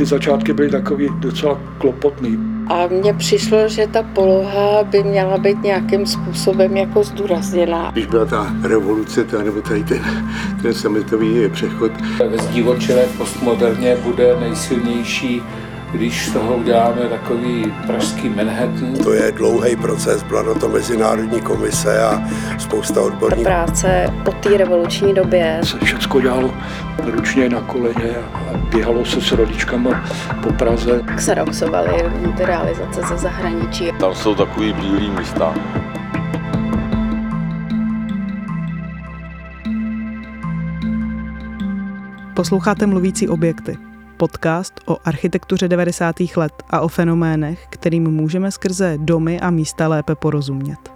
ty začátky byly takový docela klopotný. A mně přišlo, že ta poloha by měla být nějakým způsobem jako zdůrazněná. Když byla ta revoluce, ta, nebo tady ten, ten sametový přechod. Ve zdivočilé postmoderně bude nejsilnější když z toho uděláme takový pražský Manhattan. To je dlouhý proces, byla na to mezinárodní komise a spousta odborníků. Práce po té revoluční době. Se všechno dělalo ručně na koleně a běhalo se s rodičkama po Praze. Xeroxovaly ty realizace ze zahraničí. Tam jsou takový bílý místa. Posloucháte mluvící objekty podcast o architektuře 90. let a o fenoménech, kterým můžeme skrze domy a místa lépe porozumět.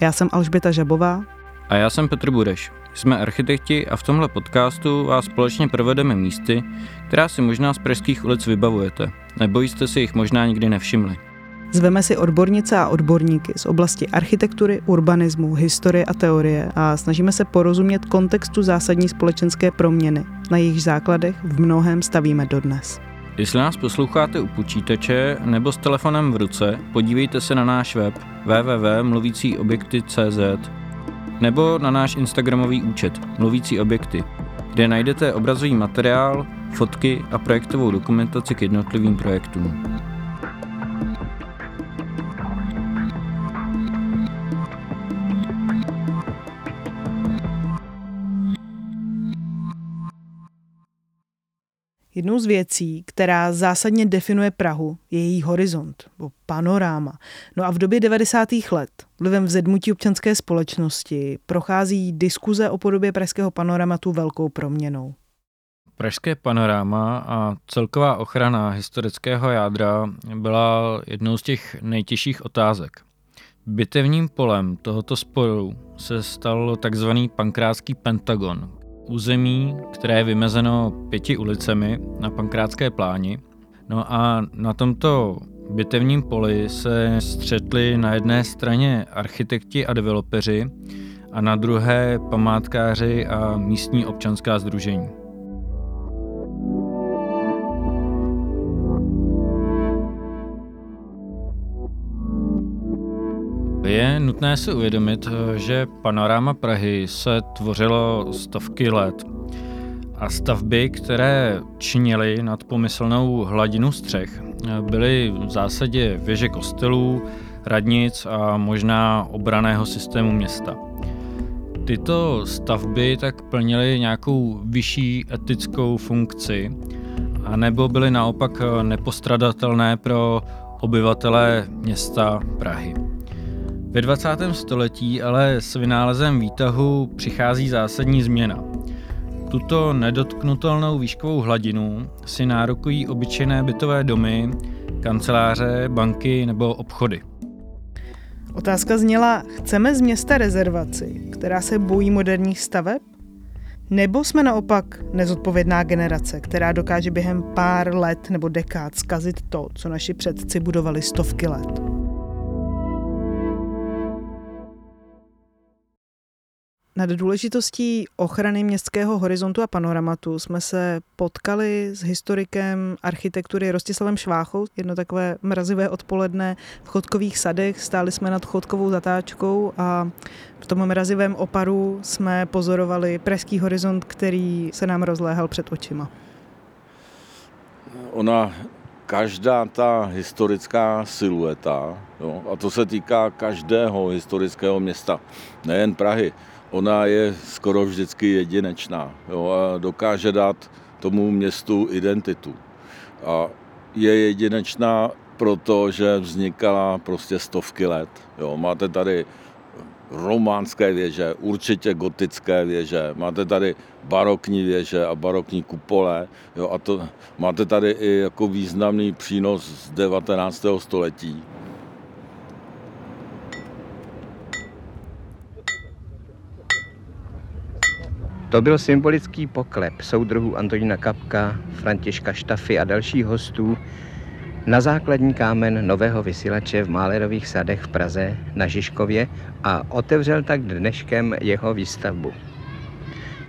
Já jsem Alžběta Žabová. A já jsem Petr Bureš. Jsme architekti a v tomhle podcastu vás společně provedeme místy, která si možná z pražských ulic vybavujete, nebo jste si jich možná nikdy nevšimli. Zveme si odbornice a odborníky z oblasti architektury, urbanismu, historie a teorie a snažíme se porozumět kontextu zásadní společenské proměny, na jejich základech v mnohem stavíme dodnes. Jestli nás posloucháte u počítače nebo s telefonem v ruce, podívejte se na náš web www.mluvícíobjekty.cz nebo na náš instagramový účet Mluvící objekty, kde najdete obrazový materiál, fotky a projektovou dokumentaci k jednotlivým projektům. Jednou z věcí, která zásadně definuje Prahu, je její horizont, nebo panoráma. No a v době 90. let, vlivem vzedmutí občanské společnosti, prochází diskuze o podobě pražského panoramatu velkou proměnou. Pražské panoráma a celková ochrana historického jádra byla jednou z těch nejtěžších otázek. Bitevním polem tohoto sporu se stal takzvaný pankrátský pentagon, území, které je vymezeno pěti ulicemi na Pankrátské pláni. No a na tomto bitevním poli se střetli na jedné straně architekti a developeři a na druhé památkáři a místní občanská združení. Je nutné si uvědomit, že panoráma Prahy se tvořilo stovky let a stavby, které činily nad pomyslnou hladinu střech, byly v zásadě věže kostelů, radnic a možná obraného systému města. Tyto stavby tak plnily nějakou vyšší etickou funkci, anebo byly naopak nepostradatelné pro obyvatele města Prahy. Ve 20. století ale s vynálezem výtahu přichází zásadní změna. Tuto nedotknutelnou výškovou hladinu si nárokují obyčejné bytové domy, kanceláře, banky nebo obchody. Otázka zněla, chceme z města rezervaci, která se bojí moderních staveb? Nebo jsme naopak nezodpovědná generace, která dokáže během pár let nebo dekád zkazit to, co naši předci budovali stovky let? Nad důležitostí ochrany městského horizontu a panoramatu jsme se potkali s historikem architektury Rostislavem Šváchou. Jedno takové mrazivé odpoledne v chodkových sadech. Stáli jsme nad chodkovou zatáčkou a v tom mrazivém oparu jsme pozorovali pražský horizont, který se nám rozléhal před očima. Ona každá ta historická silueta, jo, a to se týká každého historického města, nejen Prahy, ona je skoro vždycky jedinečná jo, a dokáže dát tomu městu identitu. A je jedinečná proto, že vznikala prostě stovky let. Jo. Máte tady románské věže, určitě gotické věže, máte tady barokní věže a barokní kupole jo, a to, máte tady i jako významný přínos z 19. století. To byl symbolický poklep soudruhů Antonína Kapka, Františka Štafy a dalších hostů na základní kámen nového vysílače v Málerových sadech v Praze na Žižkově a otevřel tak dneškem jeho výstavbu.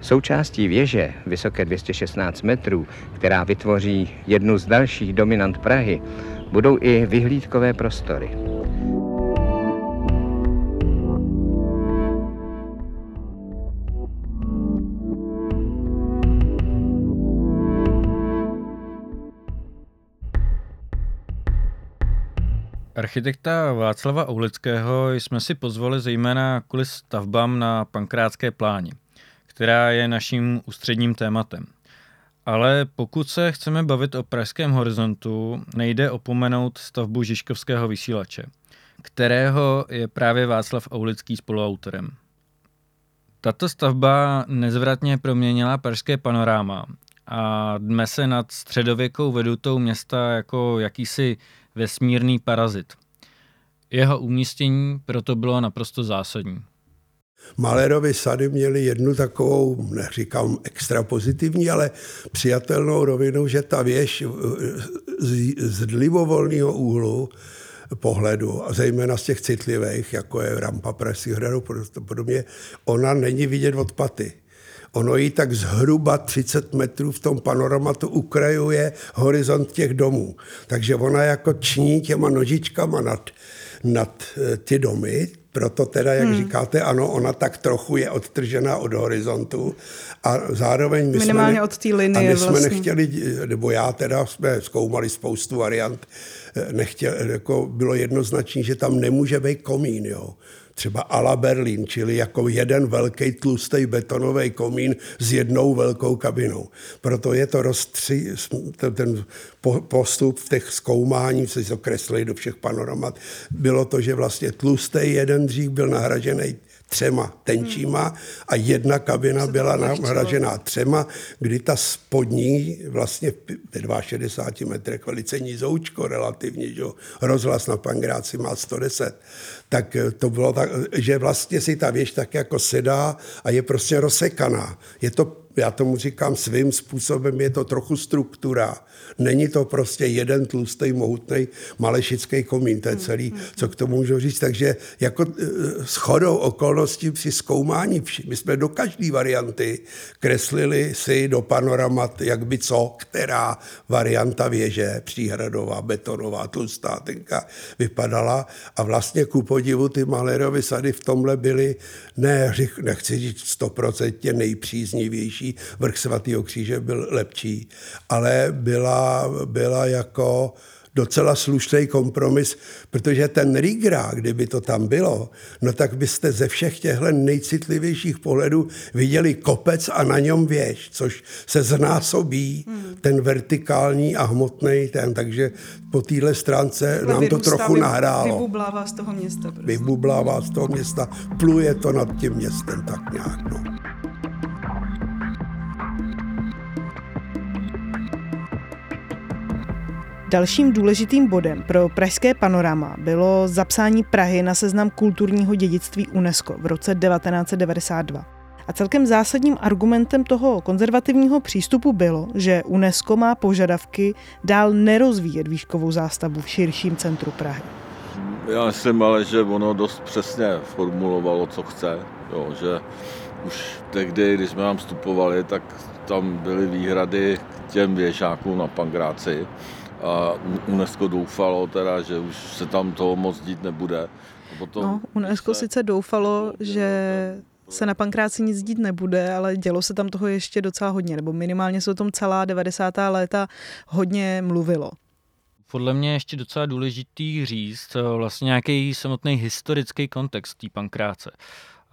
Součástí věže, vysoké 216 metrů, která vytvoří jednu z dalších dominant Prahy, budou i vyhlídkové prostory. Architekta Václava Oulického jsme si pozvali zejména kvůli stavbám na Pankrátské pláni, která je naším ústředním tématem. Ale pokud se chceme bavit o pražském horizontu, nejde opomenout stavbu Žižkovského vysílače, kterého je právě Václav Oulický spoluautorem. Tato stavba nezvratně proměnila pražské panoráma a dme se nad středověkou vedutou města jako jakýsi vesmírný parazit. Jeho umístění proto bylo naprosto zásadní. Malérovy sady měly jednu takovou, neříkám extra pozitivní, ale přijatelnou rovinu, že ta věž z, z libovolného úhlu pohledu, a zejména z těch citlivých, jako je rampa Pražských hradů, podobně, ona není vidět od paty. Ono jí tak zhruba 30 metrů v tom panoramatu ukrajuje horizont těch domů. Takže ona jako ční těma nožičkama nad, nad eh, ty domy, proto teda, jak hmm. říkáte, ano, ona tak trochu je odtržená od horizontu a zároveň my Minimálně jsme, od té linie a my jsme vlastně. nechtěli, nebo já teda jsme zkoumali spoustu variant, eh, nechtěl, jako bylo jednoznačné, že tam nemůže být komín, jo třeba ala Berlin, čili jako jeden velký tlustý betonový komín s jednou velkou kabinou. Proto je to roztři, ten postup v těch zkoumání, se to kreslili do všech panoramat, bylo to, že vlastně tlustý jeden dřív byl nahražený třema tenčíma a jedna kabina byla nahražená třema, kdy ta spodní vlastně ve 62 metrech velice nízoučko relativně, že rozhlas na Pangráci má 110, tak to bylo tak, že vlastně si ta věž tak jako sedá a je prostě rozsekaná. Je to já tomu říkám svým způsobem, je to trochu struktura. Není to prostě jeden tlustý, mohutný malešický komín, to je celý, co k tomu můžu říct. Takže jako e, s chodou okolností při zkoumání, my jsme do každé varianty kreslili si do panoramat, jak by co, která varianta věže, příhradová, betonová, tlustá, tenka vypadala. A vlastně ku podivu ty Malerovy sady v tomhle byly, ne, nechci říct stoprocentně nejpříznivější, lepší, vrch svatého kříže byl lepší, ale byla, byla jako docela slušný kompromis, protože ten Rigra, kdyby to tam bylo, no tak byste ze všech těchto nejcitlivějších pohledů viděli kopec a na něm věž, což se znásobí hmm. ten vertikální a hmotný ten, takže po téhle stránce Takhle nám to trochu nahrálo. Vybublává z toho města. Prostě. Vybublává z toho města, pluje to nad tím městem tak nějak. No. Dalším důležitým bodem pro pražské panorama bylo zapsání Prahy na seznam kulturního dědictví UNESCO v roce 1992. A celkem zásadním argumentem toho konzervativního přístupu bylo, že UNESCO má požadavky dál nerozvíjet výškovou zástavbu v širším centru Prahy. Já myslím ale, že ono dost přesně formulovalo, co chce. Jo, že už tehdy, když jsme tam vstupovali, tak tam byly výhrady k těm věžákům na Pangráci a UNESCO doufalo teda, že už se tam toho moc dít nebude. Potom no, UNESCO se... sice doufalo, že se na Pankráci nic dít nebude, ale dělo se tam toho ještě docela hodně, nebo minimálně se o tom celá 90. léta hodně mluvilo. Podle mě je ještě docela důležitý říct vlastně nějaký samotný historický kontext té pankráce.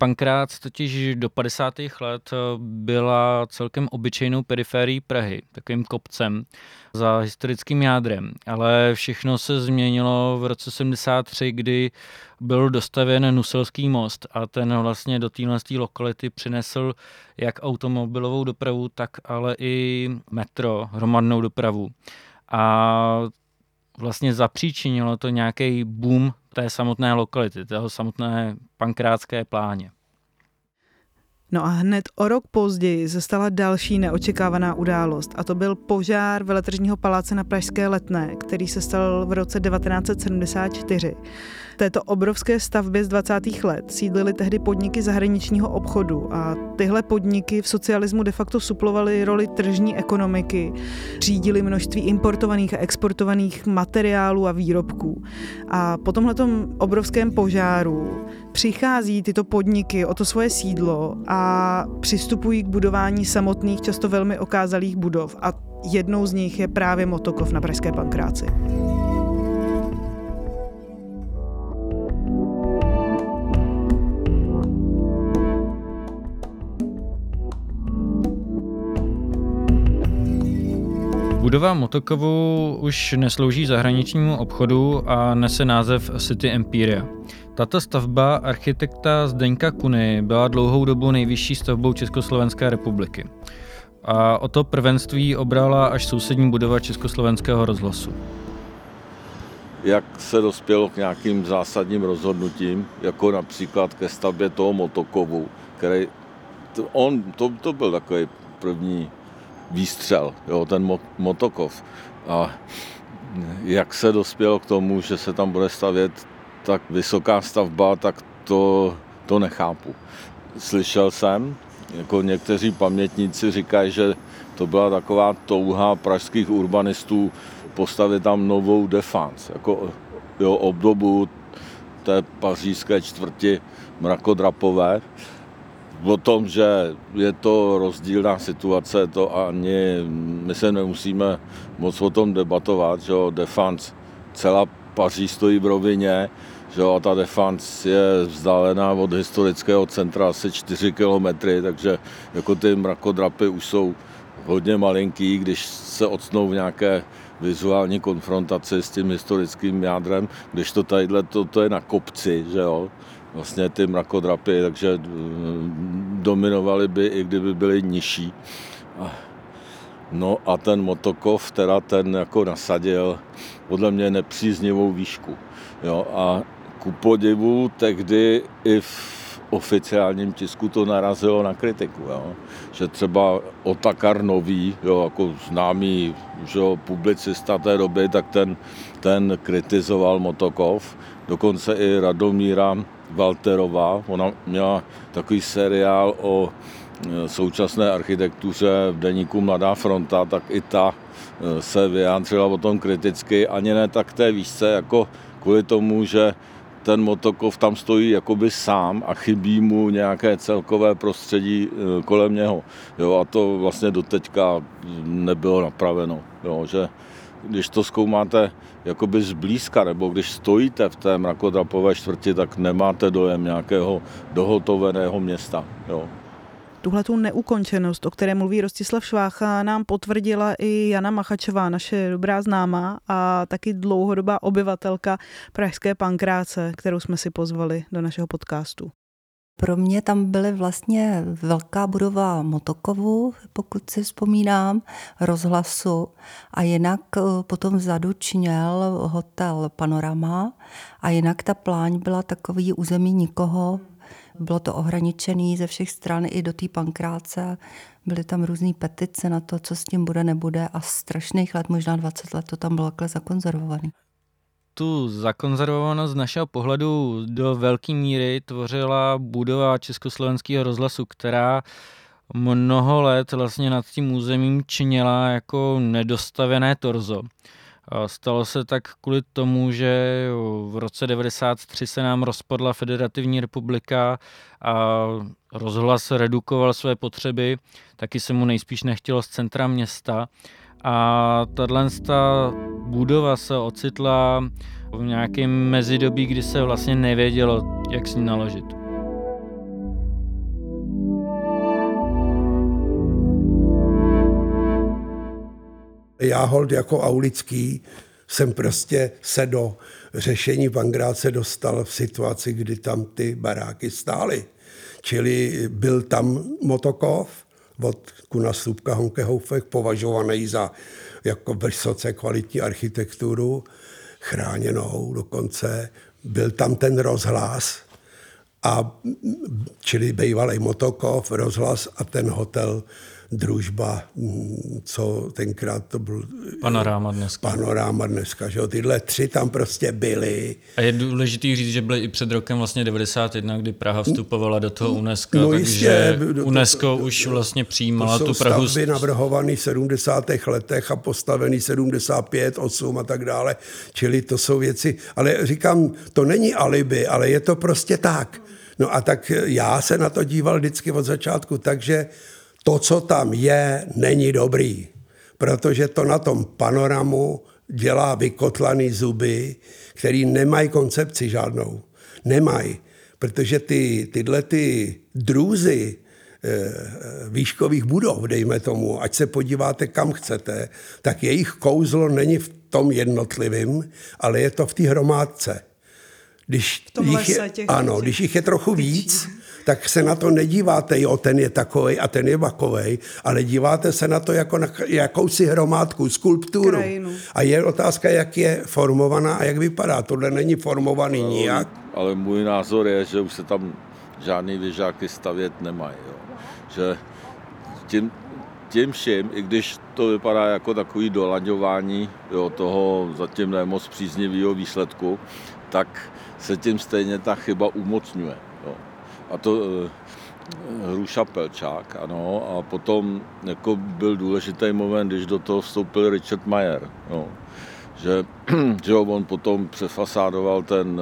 Pankrác totiž do 50. let byla celkem obyčejnou periférií Prahy, takovým kopcem za historickým jádrem, ale všechno se změnilo v roce 73, kdy byl dostavěn Nuselský most a ten vlastně do téhle lokality přinesl jak automobilovou dopravu, tak ale i metro, hromadnou dopravu. A vlastně zapříčinilo to nějaký boom té samotné lokality, toho samotné pankrátské pláně. No a hned o rok později se stala další neočekávaná událost a to byl požár veletržního paláce na Pražské letné, který se stal v roce 1974 této obrovské stavbě z 20. let sídlily tehdy podniky zahraničního obchodu a tyhle podniky v socialismu de facto suplovaly roli tržní ekonomiky, řídili množství importovaných a exportovaných materiálů a výrobků. A po tomhletom obrovském požáru přichází tyto podniky o to svoje sídlo a přistupují k budování samotných, často velmi okázalých budov. A jednou z nich je právě Motokov na Pražské Pankráci. Budova Motokovu už neslouží zahraničnímu obchodu a nese název City Empiria. Tato stavba architekta Zdeňka Kuny byla dlouhou dobu nejvyšší stavbou Československé republiky. A o to prvenství obrala až sousední budova Československého rozhlasu. Jak se dospělo k nějakým zásadním rozhodnutím, jako například ke stavbě toho motokovu, který on, to, to byl takový první výstřel, jo, ten motokov. A jak se dospělo k tomu, že se tam bude stavět tak vysoká stavba, tak to, to nechápu. Slyšel jsem, jako někteří pamětníci říkají, že to byla taková touha pražských urbanistů postavit tam novou defans, jako jo, obdobu té pařížské čtvrti mrakodrapové o tom, že je to rozdílná situace, to ani my se nemusíme moc o tom debatovat, že jo, Defans, celá Paříž stojí v rovině, že a ta Defans je vzdálená od historického centra asi 4 kilometry, takže jako ty mrakodrapy už jsou hodně malinký, když se ocnou v nějaké vizuální konfrontaci s tím historickým jádrem, když to tadyhle, to, to je na kopci, že jo, vlastně ty mrakodrapy, takže eh, dominovali by, i kdyby byly nižší. No a ten motokov, teda ten jako nasadil podle mě nepříznivou výšku. Jo, a ku podivu tehdy i v oficiálním tisku to narazilo na kritiku. Jo. Že třeba Otakar Nový, jo, jako známý že jo, publicista té doby, tak ten, ten kritizoval Motokov. Dokonce i Radomíra Walterová, ona měla takový seriál o e, současné architektuře v deníku Mladá fronta, tak i ta e, se vyjádřila o tom kriticky, ani ne tak té výšce, jako kvůli tomu, že ten motokov tam stojí jakoby sám a chybí mu nějaké celkové prostředí e, kolem něho. Jo, a to vlastně doteďka nebylo napraveno. Jo, že když to zkoumáte jakoby zblízka, nebo když stojíte v té mrakodrapové čtvrti, tak nemáte dojem nějakého dohotoveného města. Jo. Tuhle tu neukončenost, o které mluví Rostislav Švácha, nám potvrdila i Jana Machačová, naše dobrá známá a taky dlouhodobá obyvatelka Pražské pankráce, kterou jsme si pozvali do našeho podcastu. Pro mě tam byly vlastně velká budova Motokovu, pokud si vzpomínám, rozhlasu. A jinak eh, potom vzadu čněl hotel Panorama. A jinak ta pláň byla takový území nikoho, bylo to ohraničené ze všech stran i do té pankráce. Byly tam různé petice na to, co s tím bude, nebude. A strašných let, možná 20 let to tam bylo takhle zakonzervované tu zakonzervovanost z našeho pohledu do velké míry tvořila budova Československého rozhlasu, která mnoho let vlastně nad tím územím činila jako nedostavené torzo. Stalo se tak kvůli tomu, že v roce 93 se nám rozpadla Federativní republika a rozhlas redukoval své potřeby, taky se mu nejspíš nechtělo z centra města a tahle budova se ocitla v nějakém mezidobí, kdy se vlastně nevědělo, jak s ní naložit. Já hold jako aulický jsem prostě se do řešení Pangráce dostal v situaci, kdy tam ty baráky stály. Čili byl tam Motokov, od Kuna Slupka Honke Houfek, považovaný za jako vysoce kvalitní architekturu, chráněnou dokonce. Byl tam ten rozhlas A čili bývalý Motokov, rozhlas a ten hotel družba, mm, co tenkrát to byl... Panorama dneska. Panorama dneska, že jo, tyhle tři tam prostě byly. A je důležitý říct, že byly i před rokem vlastně 91, kdy Praha vstupovala do toho UNESCO, no takže jistě, UNESCO to, to, už vlastně přijímala to tu Prahu. stavby navrhovaný v 70. letech a postavený 75, 8 a tak dále. Čili to jsou věci, ale říkám, to není alibi, ale je to prostě tak. No a tak já se na to díval vždycky od začátku, takže to, co tam je, není dobrý, protože to na tom panoramu dělá vykotlaný zuby, který nemají koncepci žádnou. Nemají, protože ty, tyhle ty drůzy e, výškových budov, dejme tomu, ať se podíváte kam chcete, tak jejich kouzlo není v tom jednotlivým, ale je to v té hromádce. Když v tom jich lese je, těch, ano, těch když jich je trochu víc, tak se na to nedíváte, jo, ten je takovej a ten je makovej, ale díváte se na to jako na jakousi hromádku, skulpturu. Krajinu. A je otázka, jak je formovaná a jak vypadá. Tohle není formovaný ale, nijak. Ale můj názor je, že už se tam žádný věžáky stavět nemají. Jo. Že tím, tím vším, i když to vypadá jako takový dolaďování jo, toho zatím nemoc příznivého výsledku, tak se tím stejně ta chyba umocňuje. Jo. A to e, Hruša Pelčák, ano, a potom jako byl důležitý moment, když do toho vstoupil Richard Mayer, jo. Že, že on potom přefasádoval ten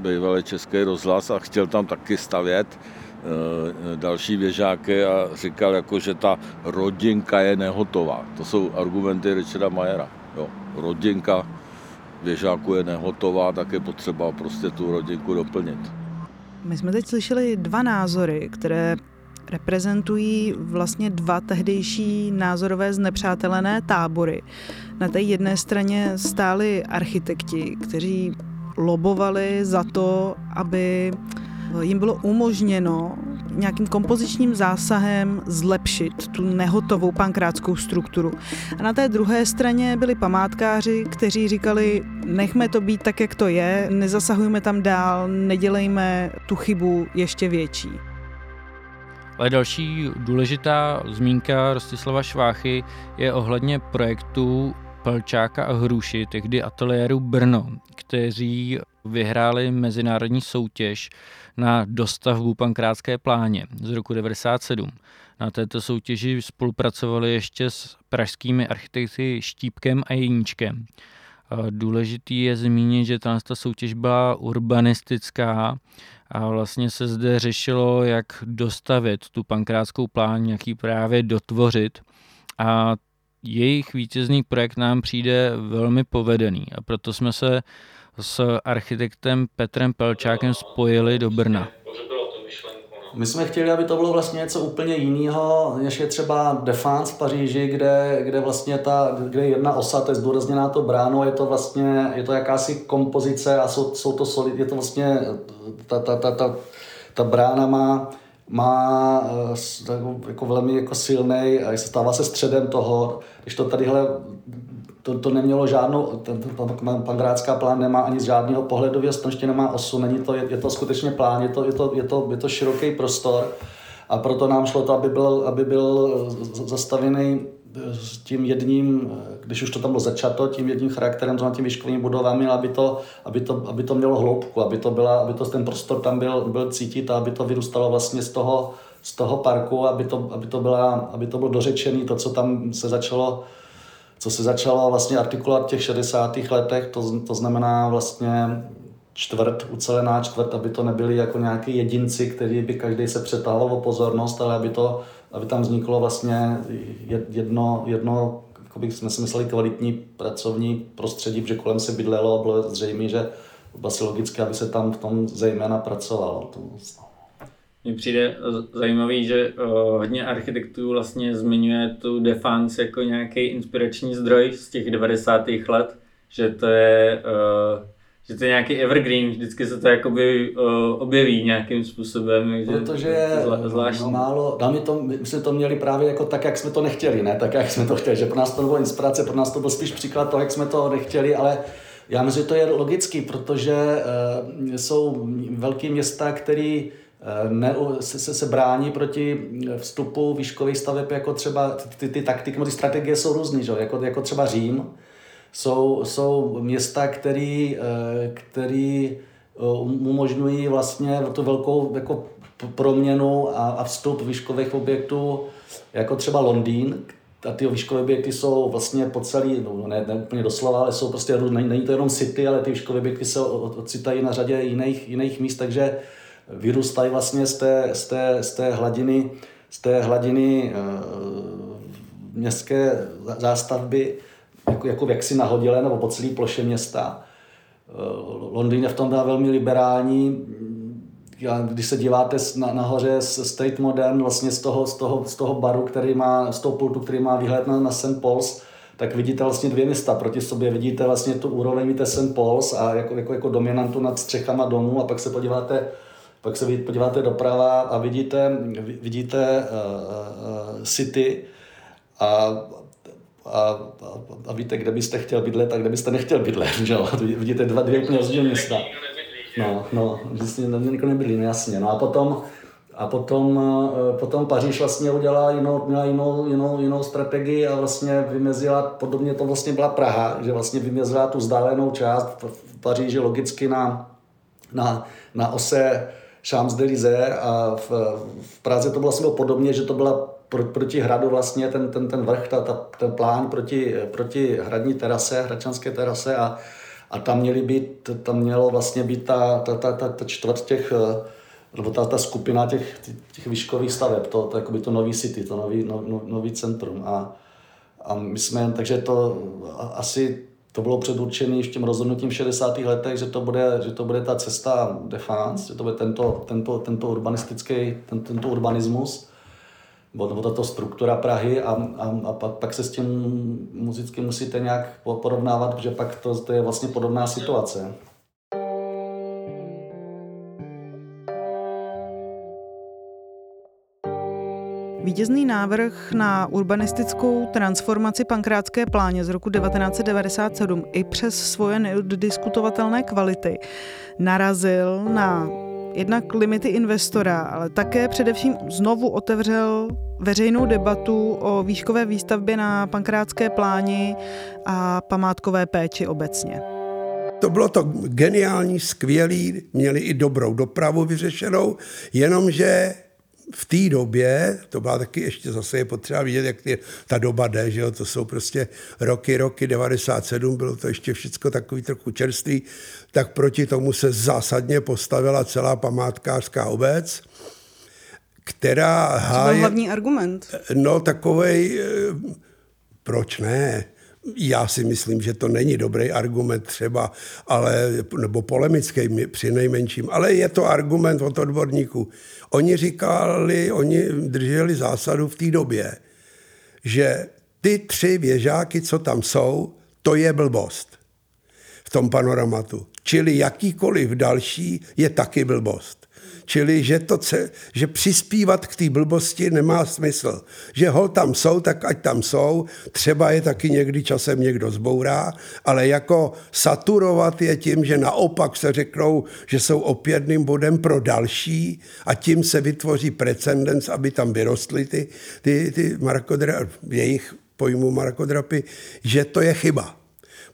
bývalý český rozhlas a chtěl tam taky stavět e, další věžáky a říkal, jako, že ta rodinka je nehotová. To jsou argumenty Richarda Mayera. Jo. Rodinka věžáku je nehotová, tak je potřeba prostě tu rodinku doplnit. My jsme teď slyšeli dva názory, které reprezentují vlastně dva tehdejší názorové znepřátelené tábory. Na té jedné straně stáli architekti, kteří lobovali za to, aby jim bylo umožněno nějakým kompozičním zásahem zlepšit tu nehotovou pankrátskou strukturu. A na té druhé straně byli památkáři, kteří říkali, nechme to být tak, jak to je, nezasahujme tam dál, nedělejme tu chybu ještě větší. Ale další důležitá zmínka Rostislava Šváchy je ohledně projektu Pelčáka a Hruši, tehdy ateliéru Brno, kteří vyhráli mezinárodní soutěž na dostavbu pankrátské pláně z roku 1997. Na této soutěži spolupracovali ještě s pražskými architekty Štípkem a Jeníčkem. Důležitý je zmínit, že ta soutěž byla urbanistická a vlastně se zde řešilo, jak dostavit tu pankrátskou plán, jak ji právě dotvořit. A jejich vítězný projekt nám přijde velmi povedený a proto jsme se s architektem Petrem Pelčákem spojili do Brna. My jsme chtěli, aby to bylo vlastně něco úplně jiného, než je třeba Defense v Paříži, kde, kde vlastně ta, kde jedna osa, to je zdůrazněná to bráno, je to vlastně, je to jakási kompozice a jsou, jsou to solid, je to vlastně, ta, ta, ta, ta, ta brána má, má jako velmi jako silný a stává se středem toho, když to tadyhle to, to nemělo žádnou, ten, ten pandrácká plán nemá ani z žádného pohledového stanoště, nemá osu, není to, je, je to skutečně plán, je to, je to, je to, je to široký prostor. A proto nám šlo to, aby byl, aby byl zastavený s tím jedním, když už to tam bylo začato, tím jedním charakterem, to tím výškovými budovami, aby to, aby to, aby to mělo hloubku, aby, to byla, aby to ten prostor tam byl, byl cítit a aby to vyrůstalo vlastně z toho, z toho parku, aby to, aby to, byla, aby to bylo dořečené, to, co tam se začalo co se začalo vlastně artikulovat v těch 60. letech, to, to znamená vlastně čtvrt, ucelená čtvrt, aby to nebyli jako nějaký jedinci, který by každý se přetáhl o pozornost, ale aby, to, aby tam vzniklo vlastně jedno, jedno jako bych jsme si mysleli, kvalitní pracovní prostředí, protože kolem se bydlelo, bylo zřejmé, že asi logické, aby se tam v tom zejména pracovalo. To, mně přijde zajímavý, že uh, hodně architektů vlastně zmiňuje tu Defense jako nějaký inspirační zdroj z těch 90. let, že to je, uh, že to je nějaký evergreen, vždycky se to jakoby uh, objeví nějakým způsobem. Protože je zvláštní. No, málo, my, to, my jsme to měli právě jako tak, jak jsme to nechtěli, ne tak, jak jsme to chtěli, že pro nás to bylo inspirace, pro nás to byl spíš příklad toho, jak jsme to nechtěli, ale Já myslím, že to je logický, protože uh, jsou velké města, které ne, se, se, se brání proti vstupu výškových staveb, jako třeba ty, ty taktiky, ty strategie jsou různý, že? Jako, jako třeba Řím. Jsou, jsou města, který, uh, který umožňují vlastně tu velkou jako proměnu a, a vstup výškových objektů, jako třeba Londýn, a ty výškové objekty jsou vlastně po celý, no ne, ne úplně doslova, ale jsou prostě, není to jenom city, ale ty výškové objekty se ocitají na řadě jiných, jiných míst, takže vyrůstají vlastně z té, z té, z té hladiny, z té hladiny e, městské zástavby jako, jako jaksi nahodilé nebo po celé ploše města. E, Londýn je v tom byla velmi liberální, když se díváte na, nahoře z State Modern, vlastně z toho, z, toho, z toho baru, který má, z toho pultu, který má výhled na, na St. Paul's, tak vidíte vlastně dvě města proti sobě. Vidíte vlastně tu úroveň, vidíte St. Paul's a jako, jako, jako dominantu nad střechama domů a pak se podíváte pak se podíváte doprava a vidíte, vidíte uh, uh, City a, a, a, víte, kde byste chtěl bydlet a kde byste nechtěl bydlet. Že? Vidíte dva, dvě úplně rozdílné města. No, no, vlastně nikdo nebydlí, no jasně. No a potom, a potom, potom Paříž vlastně udělala jinou, měla jinou, jinou, jinou strategii a vlastně vymezila, podobně to vlastně byla Praha, že vlastně vymezila tu vzdálenou část v Paříži logicky na, na, na ose Champs-Élysées a v, v Praze to bylo vlastně podobně, že to byla pro, proti hradu vlastně ten, ten, ten vrch, ta, ta, ten plán proti, proti hradní terase, hradčanské terase a, a tam, měly být, tam mělo vlastně být ta, ta, ta, ta, ta čtvrt těch, nebo ta, ta skupina těch, těch výškových staveb, to, to, jakoby to nový city, to nový, no, no, nový centrum. A, a my jsme, takže to asi to bylo předurčené v tím rozhodnutím v 60. letech, že to bude, že to bude ta cesta defense, že to bude tento, tento, tento urbanistický, ten, tento urbanismus nebo tato struktura Prahy a, a, a pak, pak se s tím muzicky musíte nějak porovnávat, protože pak to, to je vlastně podobná situace. Vítězný návrh na urbanistickou transformaci pankrátské pláně z roku 1997 i přes svoje neoddiskutovatelné kvality narazil na jednak limity investora, ale také především znovu otevřel veřejnou debatu o výškové výstavbě na pankrátské pláni a památkové péči obecně. To bylo to geniální, skvělý, měli i dobrou dopravu vyřešenou, jenomže v té době, to byla taky ještě zase je potřeba vidět, jak ty, ta doba jde, že jo, to jsou prostě roky, roky 97, bylo to ještě všechno takový trochu čerstvý, tak proti tomu se zásadně postavila celá památkářská obec, která háje... To hlavní argument. No takovej, eh, proč ne? Já si myslím, že to není dobrý argument třeba, ale, nebo polemický při nejmenším, ale je to argument od odborníků. Oni říkali, oni drželi zásadu v té době, že ty tři věžáky, co tam jsou, to je blbost v tom panoramatu. Čili jakýkoliv další je taky blbost. Čili, že, to, že přispívat k té blbosti nemá smysl. Že hol tam jsou, tak ať tam jsou. Třeba je taky někdy časem někdo zbourá, ale jako saturovat je tím, že naopak se řeknou, že jsou opěrným bodem pro další a tím se vytvoří precedens, aby tam vyrostly ty, ty, ty marakodra, jejich pojmu marakodrapy, že to je chyba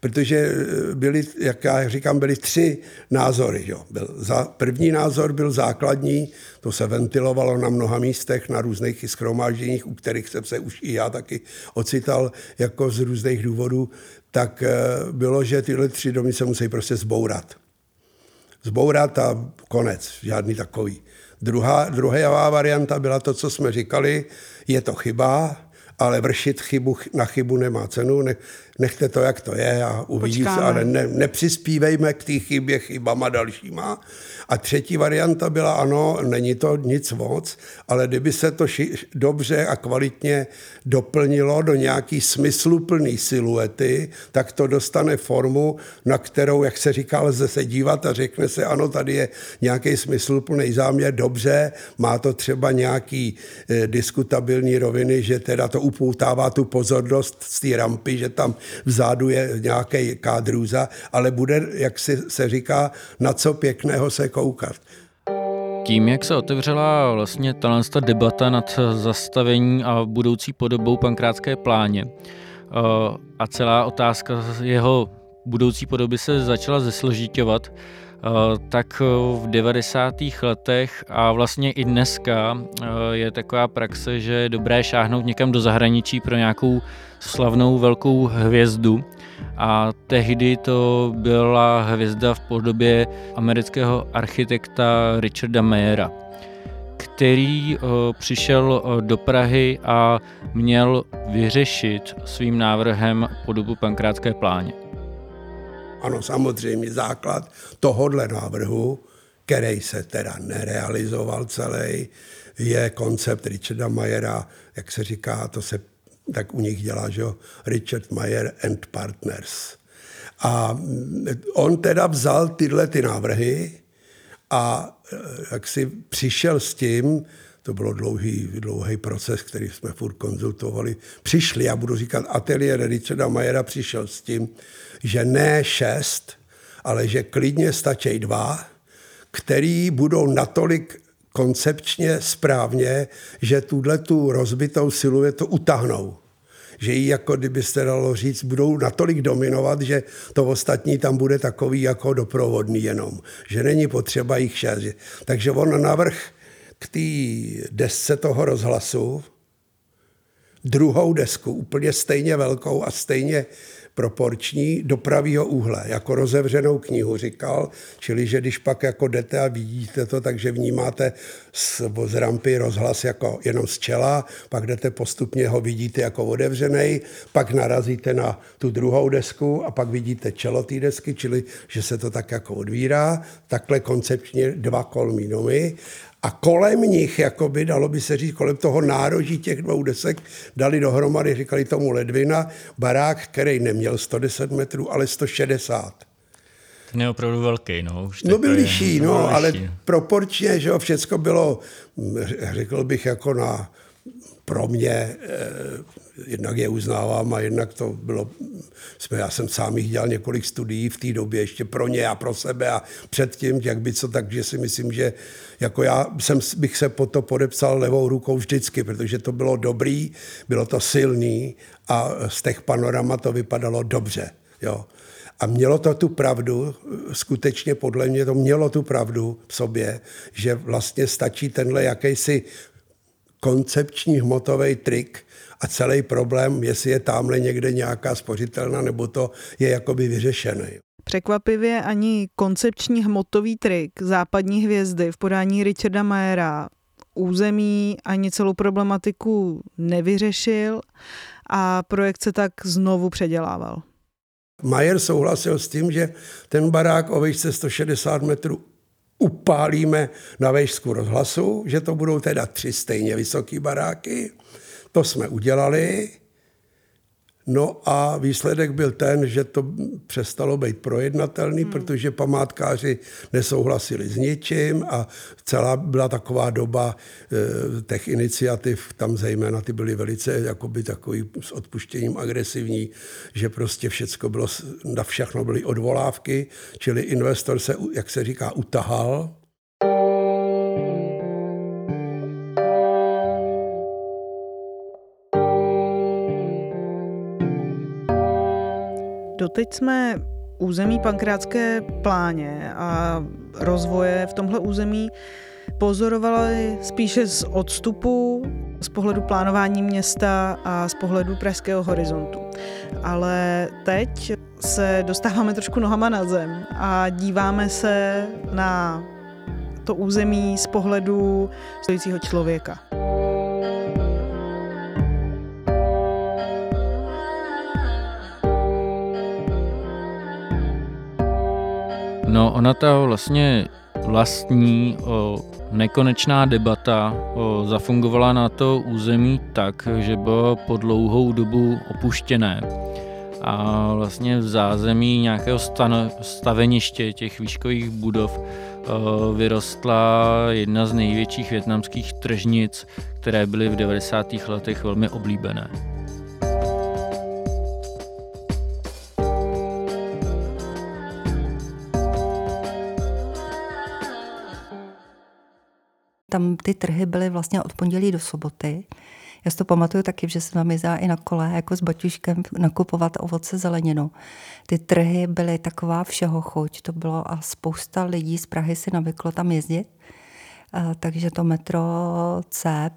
protože eh, byly, jak já říkám, byly tři názory. Jo. Byl za, první názor byl základní, to se ventilovalo na mnoha místech, na různých schromážděních, u kterých jsem se už i já taky ocital jako z různých důvodů, tak eh, bylo, že tyhle tři domy se musí prostě zbourat. Zbourat a konec, žádný takový. Druhá, druhá varianta byla to, co jsme říkali, je to chyba, ale vršit chybu na chybu nemá cenu, ne, nechte to, jak to je a uvidí se, ale ne, nepřispívejme k té chybě chybama dalšíma. A třetí varianta byla, ano, není to nic moc, ale kdyby se to ši, dobře a kvalitně doplnilo do nějaký smysluplný siluety, tak to dostane formu, na kterou, jak se říká, lze se dívat a řekne se, ano, tady je nějaký smysluplný záměr, dobře, má to třeba nějaký eh, diskutabilní roviny, že teda to upoutává tu pozornost z té rampy, že tam vzadu je nějaký kádrůza, ale bude, jak si se říká, na co pěkného se koukat. Tím, jak se otevřela vlastně ta debata nad zastavení a budoucí podobou pankrátské pláně eh, a celá otázka jeho budoucí podoby se začala zesložitovat, tak v 90. letech a vlastně i dneska eh, je taková praxe, že je dobré šáhnout někam do zahraničí pro nějakou slavnou velkou hvězdu. A tehdy to byla hvězda v podobě amerického architekta Richarda Mayera, který přišel do Prahy a měl vyřešit svým návrhem podobu pankrátské pláně. Ano, samozřejmě základ tohohle návrhu, který se teda nerealizoval celý, je koncept Richarda Mayera, jak se říká, to se tak u nich dělá, že jo, Richard Mayer and Partners. A on teda vzal tyhle ty návrhy a eh, jak si přišel s tím, to bylo dlouhý, dlouhý proces, který jsme furt konzultovali. Přišli, já budu říkat, ateliér Richarda Mayera přišel s tím, že ne šest, ale že klidně stačí dva, který budou natolik koncepčně správně, že tuhle tu rozbitou siluetu utáhnou. Že ji, jako kdybyste dalo říct, budou natolik dominovat, že to ostatní tam bude takový jako doprovodný jenom. Že není potřeba jich šest. Takže on navrh k té desce toho rozhlasu druhou desku, úplně stejně velkou a stejně proporční do pravého úhle, jako rozevřenou knihu říkal, čili že když pak jako jdete a vidíte to, takže vnímáte z, z rampy rozhlas jako jenom z čela, pak jdete postupně ho vidíte jako otevřený, pak narazíte na tu druhou desku a pak vidíte čelo té desky, čili že se to tak jako odvírá, takhle koncepčně dva kolmí nomy a kolem nich, jakoby, dalo by se říct, kolem toho nároží těch dvou desek, dali dohromady, říkali tomu ledvina, barák, který neměl 110 metrů, ale 160. Ten je opravdu velký, no. Už no byl vyšší, no, ale proporčně, že jo, všecko bylo, řekl bych, jako na pro mě eh, jednak je uznávám a jednak to bylo, jsme, já jsem sám jich dělal několik studií v té době ještě pro ně a pro sebe a předtím, jak by co, takže si myslím, že jako já jsem, bych se po to podepsal levou rukou vždycky, protože to bylo dobrý, bylo to silný a z těch panorama to vypadalo dobře. Jo. A mělo to tu pravdu, skutečně podle mě to mělo tu pravdu v sobě, že vlastně stačí tenhle jakýsi koncepční hmotový trik a celý problém, jestli je tamhle někde nějaká spořitelna, nebo to je jakoby vyřešený. Překvapivě ani koncepční hmotový trik západní hvězdy v podání Richarda Mayera území ani celou problematiku nevyřešil a projekt se tak znovu předělával. Majer souhlasil s tím, že ten barák o výšce 160 metrů upálíme na vejšku rozhlasu, že to budou teda tři stejně vysoké baráky. To jsme udělali. No a výsledek byl ten, že to přestalo být projednatelný, hmm. protože památkáři nesouhlasili s ničím a celá byla taková doba e, těch iniciativ, tam zejména ty byly velice jakoby takový s odpuštěním agresivní, že prostě všecko bylo, na všechno byly odvolávky, čili investor se, jak se říká, utahal Doteď jsme území pankrátské pláně a rozvoje v tomhle území pozorovali spíše z odstupu, z pohledu plánování města a z pohledu pražského horizontu. Ale teď se dostáváme trošku nohama na zem a díváme se na to území z pohledu stojícího člověka. No, ona ta vlastně vlastní o, nekonečná debata o, zafungovala na to území tak, že bylo po dlouhou dobu opuštěné. a vlastně v zázemí nějakého stano, staveniště těch výškových budov vyrostla jedna z největších větnamských tržnic, které byly v 90. letech velmi oblíbené. Tam ty trhy byly vlastně od pondělí do soboty. Já si to pamatuju taky, že jsem tam jezdila i na kole jako s baťuškem nakupovat ovoce zeleninu. Ty trhy byly taková všeho chuť. To bylo a spousta lidí z Prahy si navyklo tam jezdit. Takže to metro C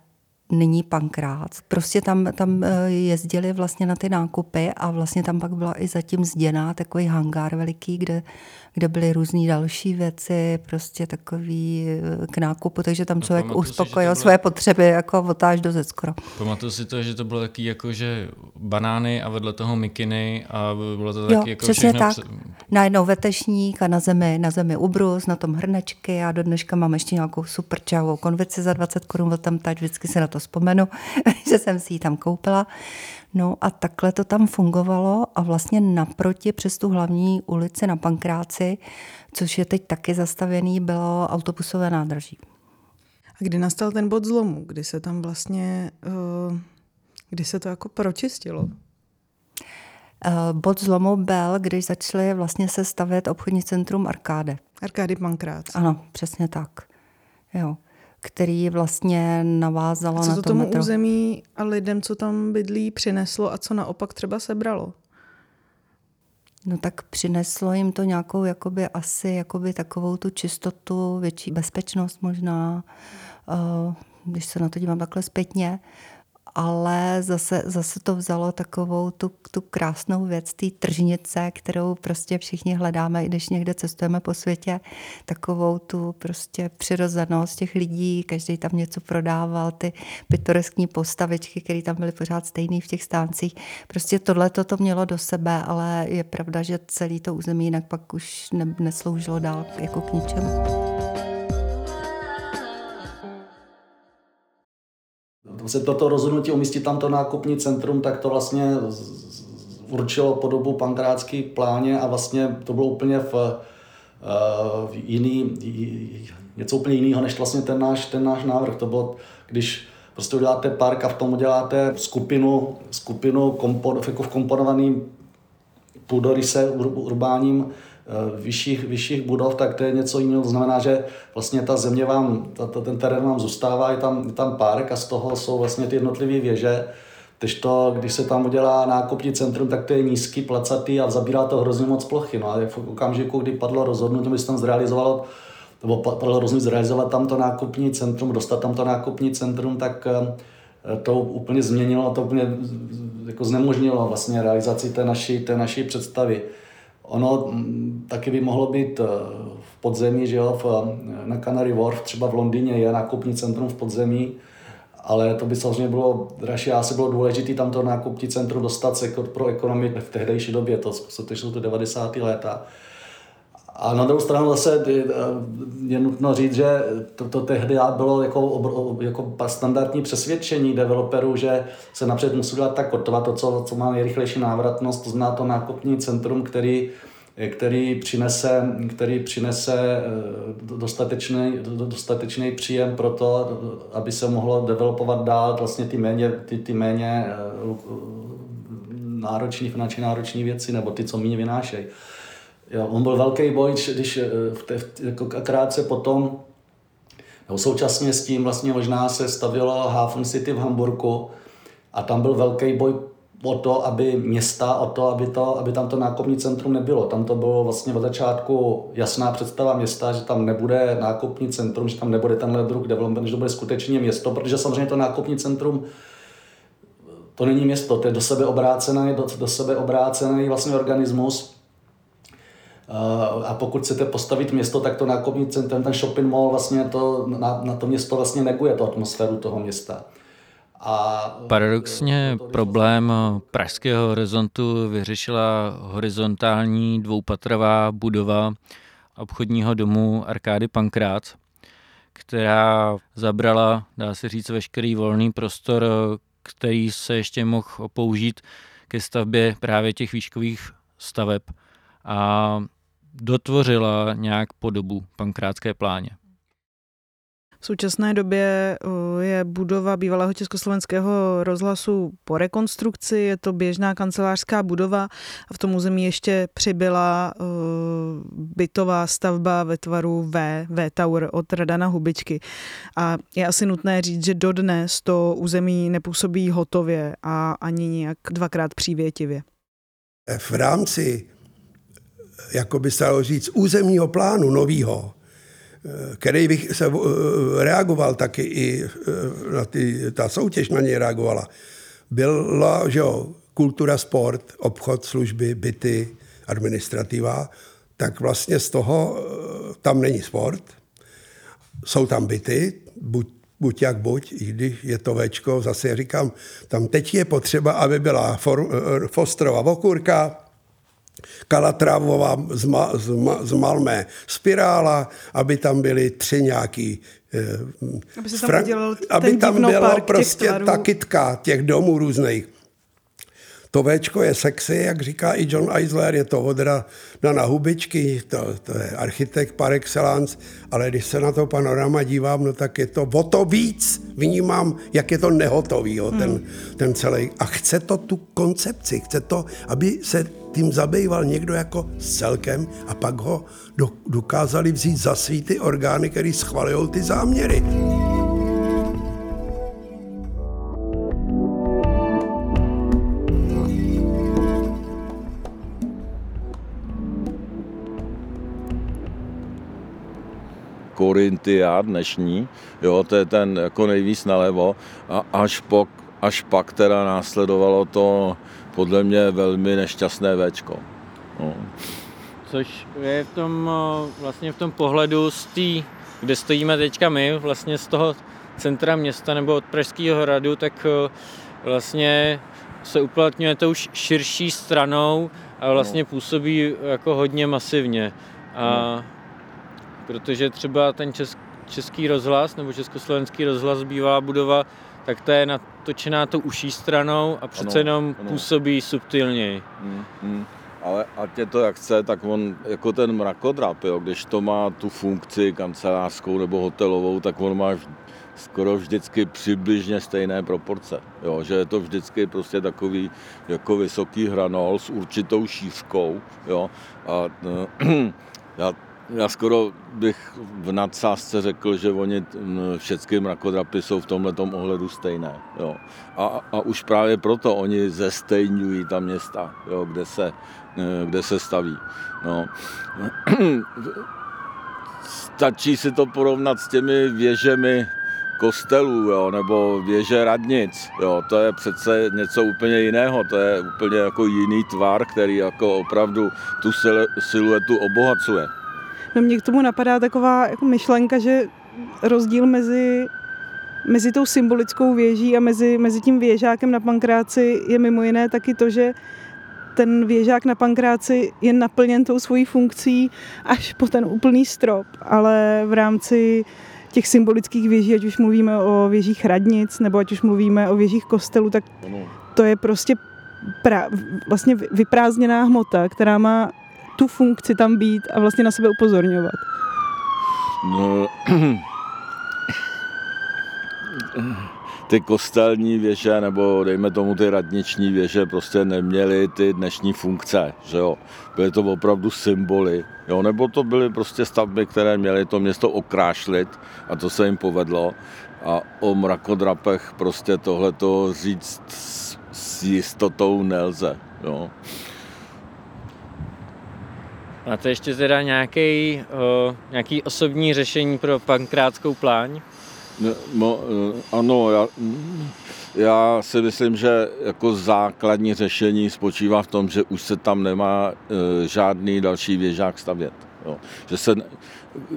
nyní pankrát. Prostě tam, tam eh, jezdili vlastně na ty nákupy a vlastně tam pak byla i zatím zděná takový hangár veliký, kde, kde byly různé další věci, prostě takový eh, k nákupu, takže tam člověk no, uspokojil si, své bylo... potřeby jako otáž do skoro. Pamatuju si to, že to bylo taky jako, že banány a vedle toho mikiny a bylo to taky jo, jako přesně tak. Pře... Najednou vetešník a na zemi, na zemi ubrus, na tom hrnečky a do dneška mám ještě nějakou super čavou konvici za 20 korun, tam tať, vždycky se na to vzpomenu, že jsem si ji tam koupila. No a takhle to tam fungovalo a vlastně naproti přes tu hlavní ulici na Pankráci, což je teď taky zastavený, bylo autobusové nádraží. A kdy nastal ten bod zlomu, kdy se tam vlastně, eh, kdy se to jako pročistilo? Eh, bod zlomu byl, když začaly vlastně se stavět obchodní centrum Arkáde. Arkády Pankrác. Ano, přesně tak. Jo který vlastně navázalo a co na to tomu metro. území a lidem, co tam bydlí, přineslo a co naopak třeba sebralo? No tak přineslo jim to nějakou jakoby asi jakoby takovou tu čistotu, větší bezpečnost možná, eh, když se na to dívám takhle zpětně ale zase, zase to vzalo takovou tu, tu krásnou věc, té tržnice, kterou prostě všichni hledáme, i když někde cestujeme po světě, takovou tu prostě přirozenost těch lidí, každý tam něco prodával, ty pitoreskní postavičky, které tam byly pořád stejné v těch stáncích. Prostě tohle to mělo do sebe, ale je pravda, že celý to území jinak pak už ne, nesloužilo dál jako k ničemu. Se toto rozhodnutí umístit tam to nákupní centrum, tak to vlastně určilo podobu pankrátský pláně a vlastně to bylo úplně v, eh, v jiný, něco úplně jiného, než vlastně ten náš, ten náš návrh. To bylo, když prostě uděláte park a v tom uděláte skupinu, skupinu kompon, jako v komponovaným půdoryse urbáním Eh, vyšších, vyšších budov, tak to je něco jiného. To znamená, že vlastně ta země vám, ta, ta, ten terén vám zůstává, je tam, je tam park a z toho jsou vlastně ty jednotlivé věže. Když to, když se tam udělá nákupní centrum, tak to je nízký, placatý a zabírá to hrozně moc plochy. No a v okamžiku, kdy padlo rozhodnutí, aby se tam zrealizovalo, nebo padlo rozhodnutí zrealizovat tam to nákupní centrum, dostat tam to nákupní centrum, tak eh, to úplně změnilo, to úplně jako znemožnilo vlastně realizaci té naší, té naší představy. Ono mm, taky by mohlo být eh, v podzemí, že jo, v, na Canary Wharf, třeba v Londýně je nákupní centrum v podzemí, ale to by samozřejmě bylo dražší. Asi bylo důležité tam to nákupní centrum dostat se pro ekonomii v tehdejší době, to, to jsou to 90. léta. A na druhou stranu zase eh, je nutno říct, že to, to tehdy bylo jako, jako standardní přesvědčení developerů, že se napřed musí dělat ta kotva, to, co, co má nejrychlejší návratnost, to zná to nákupní centrum, který, který přinese, který přinese eh, dostatečný, dostatečný příjem pro to, aby se mohlo developovat dál vlastně ty méně, ty, ty méně eh, náročné, finančně náročné věci, nebo ty, co méně vynášejí. Jo, on byl velký boj, když eh, v té, jako krátce potom, nebo současně s tím vlastně možná se stavilo Hafen City v Hamburgu a tam byl velký boj o to, aby města, o to, aby, to, aby tam to nákupní centrum nebylo. Tam to bylo vlastně od začátku jasná představa města, že tam nebude nákupní centrum, že tam nebude tenhle druh development, že to bude skutečně město, protože samozřejmě to nákupní centrum to není město, to je do sebe obrácený, do, do sebe obrácený vlastně organismus, a pokud chcete postavit město, tak to nákupní centrum, ten shopping mall vlastně to, na, na to město vlastně neguje tu atmosféru toho města. A Paradoxně to, to, problém pražského horizontu vyřešila horizontální dvoupatrová budova obchodního domu Arkády Pankrát, která zabrala, dá se říct, veškerý volný prostor, který se ještě mohl použít ke stavbě právě těch výškových staveb a dotvořila nějak podobu pankrátské pláně. V současné době je budova bývalého československého rozhlasu po rekonstrukci, je to běžná kancelářská budova a v tom území ještě přibyla bytová stavba ve tvaru V, V Tower od Radana Hubičky. A je asi nutné říct, že dodnes to území nepůsobí hotově a ani nějak dvakrát přívětivě. V rámci, jako by se dalo říct, územního plánu novýho, který bych se eh, reagoval taky i eh, na ty, ta soutěž na něj reagovala, byla, že jo, kultura, sport, obchod, služby, byty, administrativa, tak vlastně z toho eh, tam není sport, jsou tam byty, buď, buď jak buď, i když je to večko, zase říkám, tam teď je potřeba, aby byla for, Fostrova okurka, Kalatrávová z, Ma, z, Ma, z Malmé spirála, aby tam byly tři nějaký eh, aby, se tam, aby tam bylo prostě ta kytka těch domů různých. To Včko je sexy, jak říká i John Eisler, je to odra na hubičky, to, to je architekt par excellence, ale když se na to panorama dívám, no tak je to o to víc vnímám, jak je to nehotový, jo, hmm. ten, ten celý. A chce to tu koncepci, chce to, aby se tím zabýval někdo jako celkem a pak ho do, dokázali vzít za svý ty orgány, které schvalují ty záměry. Korintia dnešní, jo, to je ten jako nejvíc nalevo a až, po, až pak teda následovalo to podle mě velmi nešťastné Včko. No. Což je v tom, vlastně v tom pohledu z tý, kde stojíme teďka my, vlastně z toho centra města nebo od Pražského hradu, tak vlastně se uplatňuje to už širší stranou a vlastně no. působí jako hodně masivně. A no protože třeba ten česk, český rozhlas nebo československý rozhlas, bývalá budova, tak ta je natočená tou uší stranou a přece ano, jenom ano. působí subtilněji. Hmm, hmm. Ale ať je to jak chce, tak on jako ten mrakodrap, jo, když to má tu funkci kancelářskou nebo hotelovou, tak on má skoro vždycky přibližně stejné proporce. Jo, že je to vždycky prostě takový jako vysoký hranol s určitou šířkou. Jo, a já já skoro bych v nadsázce řekl, že oni všechny mrakodrapy jsou v tomhle ohledu stejné. Jo. A, a už právě proto oni zestejňují ta města, jo, kde, se, eh, kde se staví. No. Stačí si to porovnat s těmi věžemi kostelů, jo, nebo věže radnic. Jo, to je přece něco úplně jiného, to je úplně jako jiný tvar, který jako opravdu tu siluetu obohacuje. No mě k tomu napadá taková jako myšlenka, že rozdíl mezi, mezi tou symbolickou věží a mezi, mezi tím věžákem na pankráci je mimo jiné taky to, že ten věžák na pankráci je naplněn tou svojí funkcí až po ten úplný strop, ale v rámci těch symbolických věží, ať už mluvíme o věžích radnic, nebo ať už mluvíme o věžích kostelů, tak to je prostě pra, vlastně vyprázdněná hmota, která má tu funkci tam být a vlastně na sebe upozorňovat? No, ty kostelní věže, nebo dejme tomu ty radniční věže, prostě neměly ty dnešní funkce, že jo. Byly to opravdu symboly, jo, nebo to byly prostě stavby, které měly to město okrášlit a to se jim povedlo. A o mrakodrapech prostě tohleto říct s jistotou nelze, jo. Máte ještě teda nějaký, uh, nějaký osobní řešení pro pankrátskou pláň? No, no, ano, já, já si myslím, že jako základní řešení spočívá v tom, že už se tam nemá uh, žádný další věžák stavět. Jo. Že se,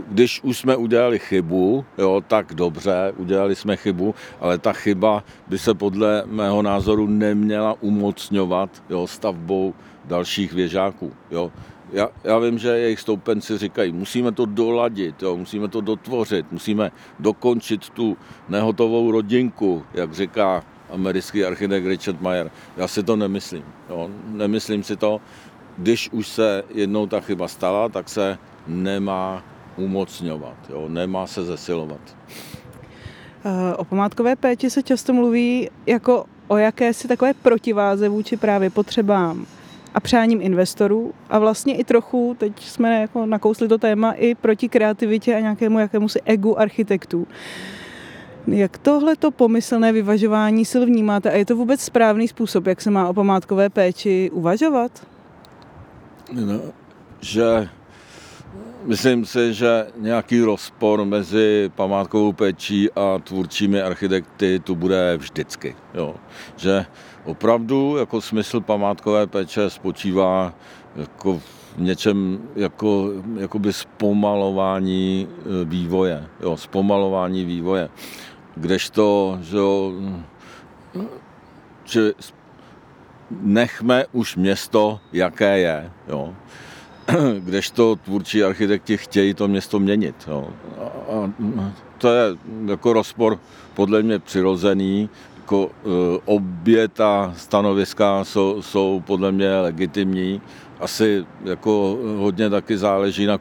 když už jsme udělali chybu, jo, tak dobře, udělali jsme chybu, ale ta chyba by se podle mého názoru neměla umocňovat jo, stavbou dalších věžáků. Jo já, já vím, že jejich stoupenci říkají, musíme to doladit, jo, musíme to dotvořit, musíme dokončit tu nehotovou rodinku, jak říká americký architekt Richard Mayer. Já si to nemyslím. Jo. Nemyslím si to. Když už se jednou ta chyba stala, tak se nemá umocňovat, jo. nemá se zesilovat. Eh, o památkové péči se často mluví jako o jakési takové protiváze vůči právě potřebám a přáním investorů a vlastně i trochu, teď jsme jako nakousli to téma, i proti kreativitě a nějakému jakémusi egu architektů. Jak tohle to pomyslné vyvažování sil vnímáte a je to vůbec správný způsob, jak se má o památkové péči uvažovat? No, že myslím si, že nějaký rozpor mezi památkovou péčí a tvůrčími architekty tu bude vždycky. Jo. Že opravdu jako smysl památkové péče spočívá jako v něčem jako, jakoby zpomalování e, vývoje. Jo, zpomalování vývoje. Kdežto, že, jo, že nechme už město, jaké je. Jo. Kdežto tvůrčí architekti chtějí to město měnit. Jo. A, a to je jako rozpor podle mě přirozený, jako e, obě ta stanoviska jsou, jsou podle mě legitimní. Asi jako hodně taky záleží na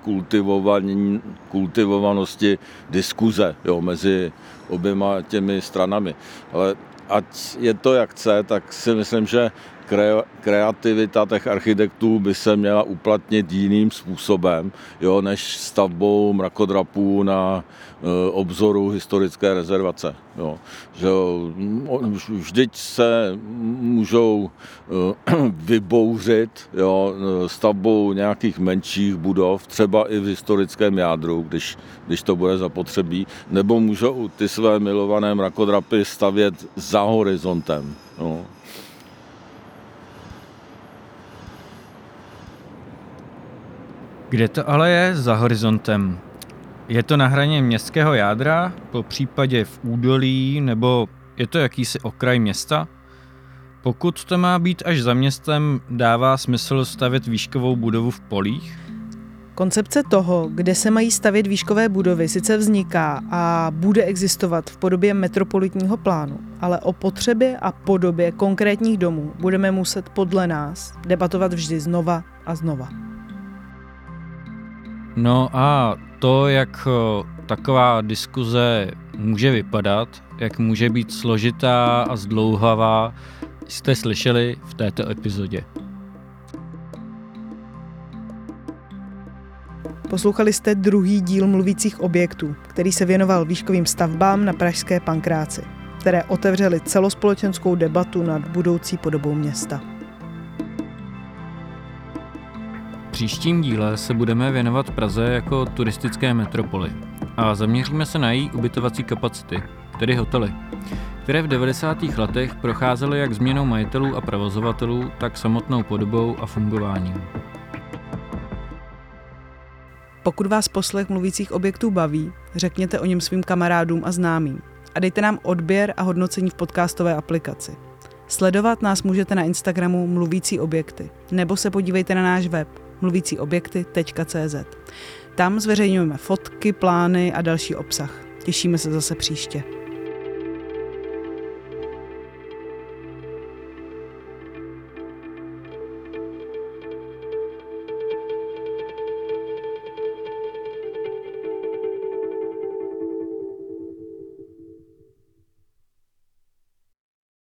kultivovanosti diskuze jo, mezi oběma těmi stranami. Ale ať je to jak chce, tak si myslím, že kreativita těch architektů by se měla uplatnit jiným způsobem, jo, než stavbou mrakodrapů na e, obzoru historické rezervace. Jo. Že, vždyť se můžou e, vybouřit jo, stavbou nějakých menších budov, třeba i v historickém jádru, když, když to bude zapotřebí, nebo můžou ty své milované mrakodrapy stavět za horizontem. Jo. Kde to ale je za horizontem? Je to na hraně městského jádra, po případě v údolí, nebo je to jakýsi okraj města? Pokud to má být až za městem, dává smysl stavět výškovou budovu v polích? Koncepce toho, kde se mají stavět výškové budovy, sice vzniká a bude existovat v podobě metropolitního plánu, ale o potřebě a podobě konkrétních domů budeme muset podle nás debatovat vždy znova a znova. No a to, jak taková diskuze může vypadat, jak může být složitá a zdlouhavá, jste slyšeli v této epizodě. Poslouchali jste druhý díl mluvících objektů, který se věnoval výškovým stavbám na Pražské pankráci, které otevřely celospolečenskou debatu nad budoucí podobou města. Příštím díle se budeme věnovat Praze jako turistické metropoli a zaměříme se na její ubytovací kapacity, tedy hotely, které v 90. letech procházely jak změnou majitelů a provozovatelů, tak samotnou podobou a fungováním. Pokud vás poslech mluvících objektů baví, řekněte o něm svým kamarádům a známým a dejte nám odběr a hodnocení v podcastové aplikaci. Sledovat nás můžete na Instagramu Mluvící objekty nebo se podívejte na náš web mluvícíobjekty.cz. Tam zveřejňujeme fotky, plány a další obsah. Těšíme se zase příště.